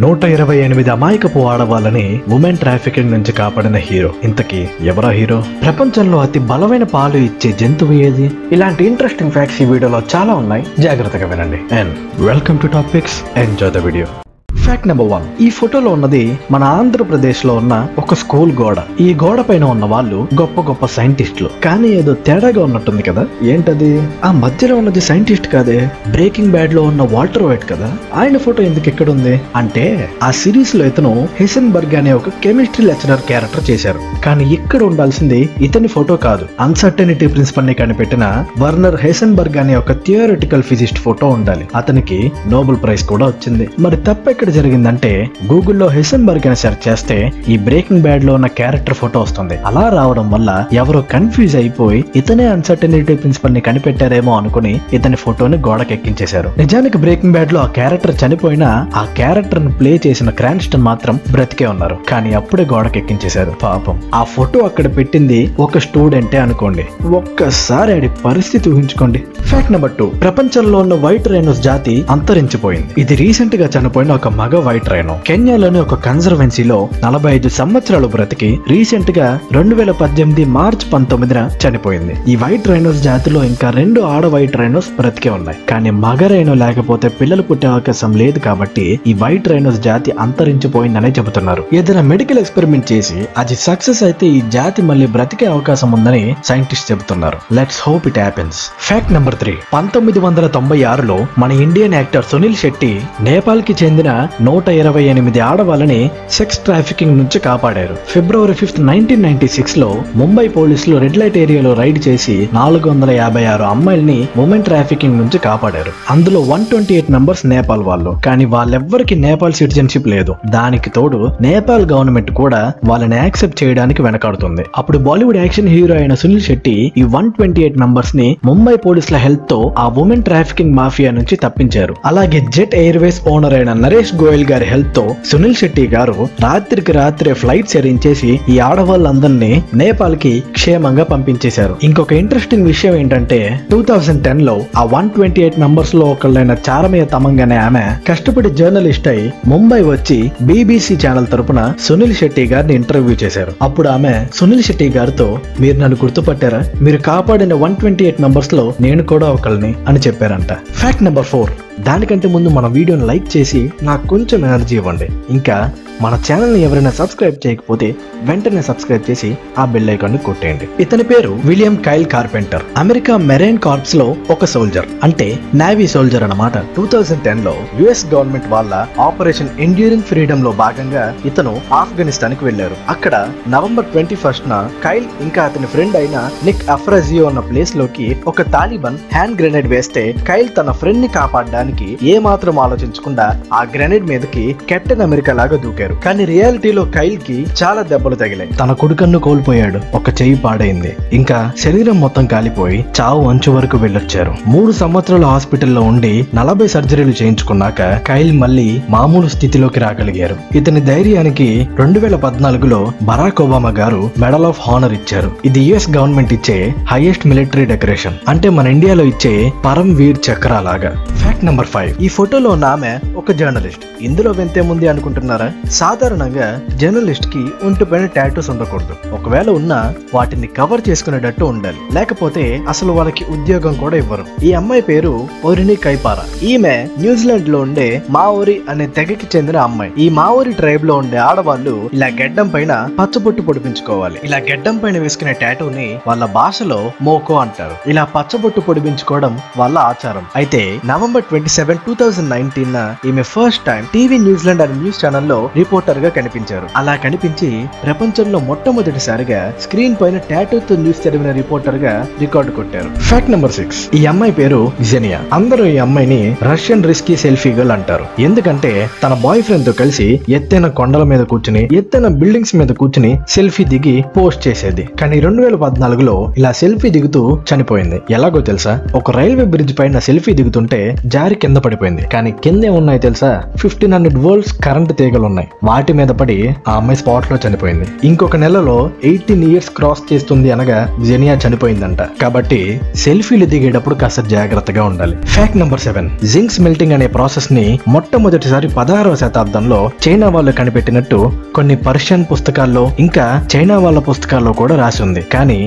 నూట ఇరవై ఎనిమిది అమాయకపు ఆడవాళ్ళని ఉమెన్ ట్రాఫికింగ్ నుంచి కాపాడిన హీరో. ఇంతకీ ఎవరా హీరో? ప్రపంచంలో అతి బలమైన పాలు ఇచ్చే జంతువు ఏది? ఇలాంటి ఇంట్రెస్టింగ్ ఫ్యాక్ట్స్ ఈ వీడియోలో చాలా ఉన్నాయి. జాగ్రత్తగా వినండి. And welcome to topics. Enjoy the video. Fact number one ఈ ఫోటోలో ఉన్నది మన ఆంధ్రప్రదేశ్లో ఉన్న ఒక స్కూల్ గోడ. ఈ గోడ పైన ఉన్న వాళ్ళు గొప్ప గొప్ప సైంటిస్టులు. కానీ ఏదో తేడాగా ఉన్నట్టుంది కదా? ఏంటది? ఆ మధ్యలో ఉన్నది సైంటిస్ట్ కాదే? బ్రేకింగ్ బ్యాడ్లో ఉన్న వాల్టర్ వైట్ కదా? ఆయన ఫోటో ఎందుకు ఇక్కడ ఉంది అంటే ఆ సిరీస్లో ఇతను హెసెన్బర్గ్ అనే ఒక కెమిస్ట్రీ లెక్చరర్ క్యారెక్టర్ చేశారు. కానీ ఇక్కడ ఉండాల్సింది ఇతని ఫోటో కాదు. అన్సర్టనిటీ ప్రిన్సిపల్ని కనిపెట్టిన వర్నర్ హెసెన్బర్గ్ అనే ఒక థియోరిటికల్ ఫిజిస్ట్ ఫోటో ఉండాలి. అతనికి నోబెల్ ప్రైజ్ కూడా వచ్చింది. మరి తప్ప ఇక్కడ జరిగిందంటే గూగుల్లో హెసెన్బర్గ్ అని సెర్చ్ చేస్తే ఈ బ్రేకింగ్ బ్యాడ్లో ఉన్న క్యారెక్టర్ ఫోటో వస్తుంది. అలా రావడం వల్ల ఎవరో కన్ఫ్యూజ్ అయిపోయి ఇతనే అన్సర్టనిటీ ప్రిన్సిపల్ని కనిపెట్టారేమో అనుకుని ఇతని ఫోటోని గోడకెక్కించేశారు నిజానికి బ్రేకింగ్ బ్యాడ్లో ఆ క్యారెక్టర్ చనిపోయినా ఆ క్యారెక్టర్ని ప్లే చేసిన క్రాన్స్టన్ మాత్రం బ్రతికే ఉన్నారు. కానీ అప్పుడే గోడకెక్కించేశారు పాపం. ఆ ఫోటో అక్కడ పెట్టింది ఒక స్టూడెంటే అనుకోండి. ఒక్కసారి ఆడి పరిస్థితి ఊహించుకోండి. ఫ్యాక్ట్ నెంబర్ టూ ప్రపంచంలో ఉన్న వైట్ రైనోస్ జాతి అంతరించిపోయింది. ఇది రీసెంట్గా చనిపోయిన ఒక మగ వైట్ రైనో కెన్యాలోని ఒక కన్సర్వెన్సీలో నలభై ఐదు సంవత్సరాలు బ్రతికి రీసెంట్గా రెండు వేల పద్దెనిమిది మార్చ్ పంతొమ్మిదిన చనిపోయింది. ఈ వైట్ రైనోస్ జాతిలో ఇంకా రెండు ఆడ వైట్ రైనోస్ బ్రతికే ఉన్నాయి. కానీ మగ రైనో లేకపోతే పిల్లలు పుట్టే అవకాశం లేదు కాబట్టి ఈ వైట్ రైనోస్ జాతి అంతరించిపోయిందనే చెబుతున్నారు. ఏదైనా మెడికల్ ఎక్స్పెరిమెంట్ చేసి అది సక్సెస్ అయితే ఈ జాతి మళ్ళీ బ్రతికే అవకాశం ఉందని సైంటిస్ట్ చెబుతున్నారు. Let's hope it happens. Fact number three. పంతొమ్మిది వందల తొంభై ఆరులో మన ఇండియన్ యాక్టర్ సునీల్ శెట్టి నేపాల్కి చెందిన నూట ఇరవై ఎనిమిది ఆడవాళ్ళని సెక్స్ ట్రాఫికింగ్ నుంచి కాపాడారు. ఫిబ్రవరి ఫిఫ్త్ నైన్టీన్ నైన్టీ సిక్స్లో ముంబై పోలీసులు రెడ్ లైట్ ఏరియాలో రైడ్ చేసి నాలుగు వందల యాభై ఆరు అమ్మాయిల్ని ఉమెన్ ట్రాఫికింగ్ నుంచి కాపాడారు. అందులో one twenty eight members Nepal వాళ్ళు. కానీ వాళ్ళెవ్వరికి నేపాల్ సిటిజన్షిప్ లేదు. దానికి తోడు నేపాల్ గవర్నమెంట్ కూడా వాళ్ళని యాక్సెప్ట్ చేయడానికి వెనకాడుతుంది. అప్పుడు బాలీవుడ్ యాక్షన్ హీరో అయిన సునీల్ శెట్టి ఈ వన్ ట్వంటీ ఎయిట్ మెంబర్స్ని ముంబై పోలీసుల హెల్ప్తో ఆ ఉమెన్ ట్రాఫికింగ్ మాఫియా నుంచి తప్పించారు. అలాగే జెట్ ఎయిర్వేస్ ఓనర్ అయిన నరేష్ గోయల్ గారి హెల్ప్తో సునీల్ శెట్టి గారు రాత్రికి రాత్రే ఫ్లైట్స్ ఎరించేసి ఈ ఆడవాళ్ళందరినీ నేపాల్కి క్షేమంగా పంపించేశారు. ఇంకొక ఇంట్రెస్టింగ్ విషయం ఏంటంటే టూ థౌజండ్ టెన్లో ఆ వన్ ట్వంటీ ఎయిట్ మెంబర్స్లో ఒకళ్ళైన చారమయ్య తమంగ్ అనే ఆమె కష్టపడి జర్నలిస్ట్ అయి ముంబై వచ్చి బీబీసీ ఛానల్ తరపున సునీల్ శెట్టి గారిని ఇంటర్వ్యూ చేశారు. అప్పుడు ఆమె సునీల్ శెట్టి గారితో మీరు నన్ను గుర్తుపట్టారా? మీరు కాపాడిన వన్ ట్వంటీ ఎయిట్ మెంబర్స్లో నేను కూడా ఒకళ్ళని అని చెప్పారంట. ఫ్యాక్ట్ నెంబర్ ఫోర్ దానికంటే ముందు మన వీడియోని లైక్ చేసి నాకు కొంచెం ఎనర్జీ ఇవ్వండి. ఇంకా మన ఛానల్ని ఎవరైనా సబ్స్క్రైబ్ చేయకపోతే వెంటనే సబ్స్క్రైబ్ చేసి ఆ బెల్ ఐకాన్ కొట్టేయండి. ఇతని పేరు William Kyle Carpenter America marine కార్ప్స్లో ఒక సోల్జర్ అంటే నేవీ సోల్జర్ అన్నమాట. టూ థౌజండ్ టెన్లో యుఎస్ గవర్నమెంట్ వాళ్ళ ఆపరేషన్ ఎండ్యూరింగ్ ఫ్రీడమ్లో భాగంగా ఇతను ఆఫ్ఘనిస్తాన్కి వెళ్ళారు అక్కడ నవంబర్ ట్వంటీ ఫస్ట్ న కైల్ ఇంకా అతని ఫ్రెండ్ అయిన నిక్ అఫ్రాజియో ఉన్న ప్లేస్లోకి ఒక తాలిబన్ హ్యాండ్ గ్రెనేడ్ వేస్తే కైల్ తన ఫ్రెండ్ని కాపాడడానికి ఏ మాత్రం ఆలోచించకుండా ఆ గ్రెనేడ్ మీదకి కెప్టెన్ అమెరికా లాగా దూకారు. కానీ రియాలిటీలో కైల్కి చాలా దెబ్బలు తగిలాయి. తన కొడుకన్ను కోల్పోయాడు. ఒక చెయ్యి పాడైంది. ఇంకా శరీరం మొత్తం కాలిపోయి చావు అంచు వరకు వెళ్ళొచ్చారు. మూడు సంవత్సరాలు హాస్పిటల్లో ఉండి నలభై సర్జరీలు చేయించుకున్నాక కైల్ మళ్ళీ మామూలు స్థితిలోకి రాగలిగారు. ఇతని ధైర్యానికి రెండు వేల పద్నాలుగులో బరాక్ ఒబామా గారు మెడల్ ఆఫ్ హానర్ ఇచ్చారు. ఇది యుఎస్ గవర్నమెంట్ ఇచ్చే హైయెస్ట్ మిలిటరీ డెకరేషన్. అంటే మన ఇండియాలో ఇచ్చే పరం వీర్ చక్ర లాగా ఫ్యాక్ట్ నెంబర్ ఫైవ్ ఈ ఫోటోలో ఉన్న ఆమె ఒక జర్నలిస్ట్ ఇందులో వింతేముంది అనుకుంటున్నారా? సాధారణంగా జర్నలిస్ట్కి ఒంటిపైన టాటూస్ ఉండకూడదు. ఒకవేళ ఉన్నా వాటిని కవర్ చేసుకునేటట్టు ఉండాలి. లేకపోతే అసలు వాళ్ళకి ఉద్యోగం కూడా ఇవ్వరు. ఈ అమ్మాయి పేరు ఒరిని కైపారా. ఈమె న్యూజిలాండ్లో ఉండే మావోరి అనే తెగకి చెందిన అమ్మాయి. ఈ మావోరి ట్రైబ్లో ఉండే ఆడవాళ్ళు ఇలా గెడ్డం పైన పచ్చబొట్టు పొడిపించుకోవాలి. ఇలా గెడ్డం పైన వేసుకునే టాటూని వాళ్ళ భాషలో మోకో అంటారు. ఇలా పచ్చబొట్టు పొడిపించుకోవడం వాళ్ళ ఆచారం. అయితే November twenty seven two thousand nineteen ఈమె first time TV New Zealand అనే న్యూస్ ఛానల్లో రిపోర్టర్గా కనిపించారు. అలా కనిపించి ప్రపంచంలో మొట్టమొదటిసారిగా స్క్రీన్ పైన టాటూతో న్యూస్ చదివిన రిపోర్టర్గా రికార్డు కొట్టారు. ఫ్యాక్ట్ నెంబర్ సిక్స్ ఈ అమ్మాయి పేరు జెనియా. అందరూ ఈ అమ్మాయిని రష్యన్ రిస్కీ సెల్ఫీ గర్ల్ అంటారు. ఎందుకంటే తన బాయ్ ఫ్రెండ్తో కలిసి ఎత్తైన కొండల మీద కూర్చుని ఎత్తైన బిల్డింగ్స్ మీద కూర్చుని సెల్ఫీ దిగి పోస్ట్ చేసేది. కానీ రెండు వేల పద్నాలుగులో ఇలా సెల్ఫీ దిగుతూ చనిపోయింది. ఎలాగో తెలుసా? ఒక రైల్వే బ్రిడ్జ్ పైన సెల్ఫీ దిగుతుంటే జారి కింద పడిపోయింది. కానీ కిందే ఉన్నాయి తెలుసా? ఫిఫ్టీన్ హండ్రెడ్ వోల్ట్స్ కరెంట్ తీగలు ఉన్నాయి. వాటి మీద పడి ఆ అమ్మాయి స్పాట్లో చనిపోయింది. ఇంకొక నెలలో ఎయిటీన్ ఇయర్స్ క్రాస్ చేస్తుంది అనగా జెనియా చనిపోయిందంట. కాబట్టి సెల్ఫీలు దిగేటప్పుడు కాస్త జాగ్రత్తగా ఉండాలి. Fact number seven zinc smelting అనే ప్రాసెస్ని మొట్టమొదటిసారి పదహారవ శతాబ్దంలో చైనా వాళ్ళు కనిపెట్టినట్టు కొన్ని పర్షియన్ పుస్తకాల్లో ఇంకా చైనా వాళ్ళ పుస్తకాల్లో కూడా రాసి ఉంది. కానీ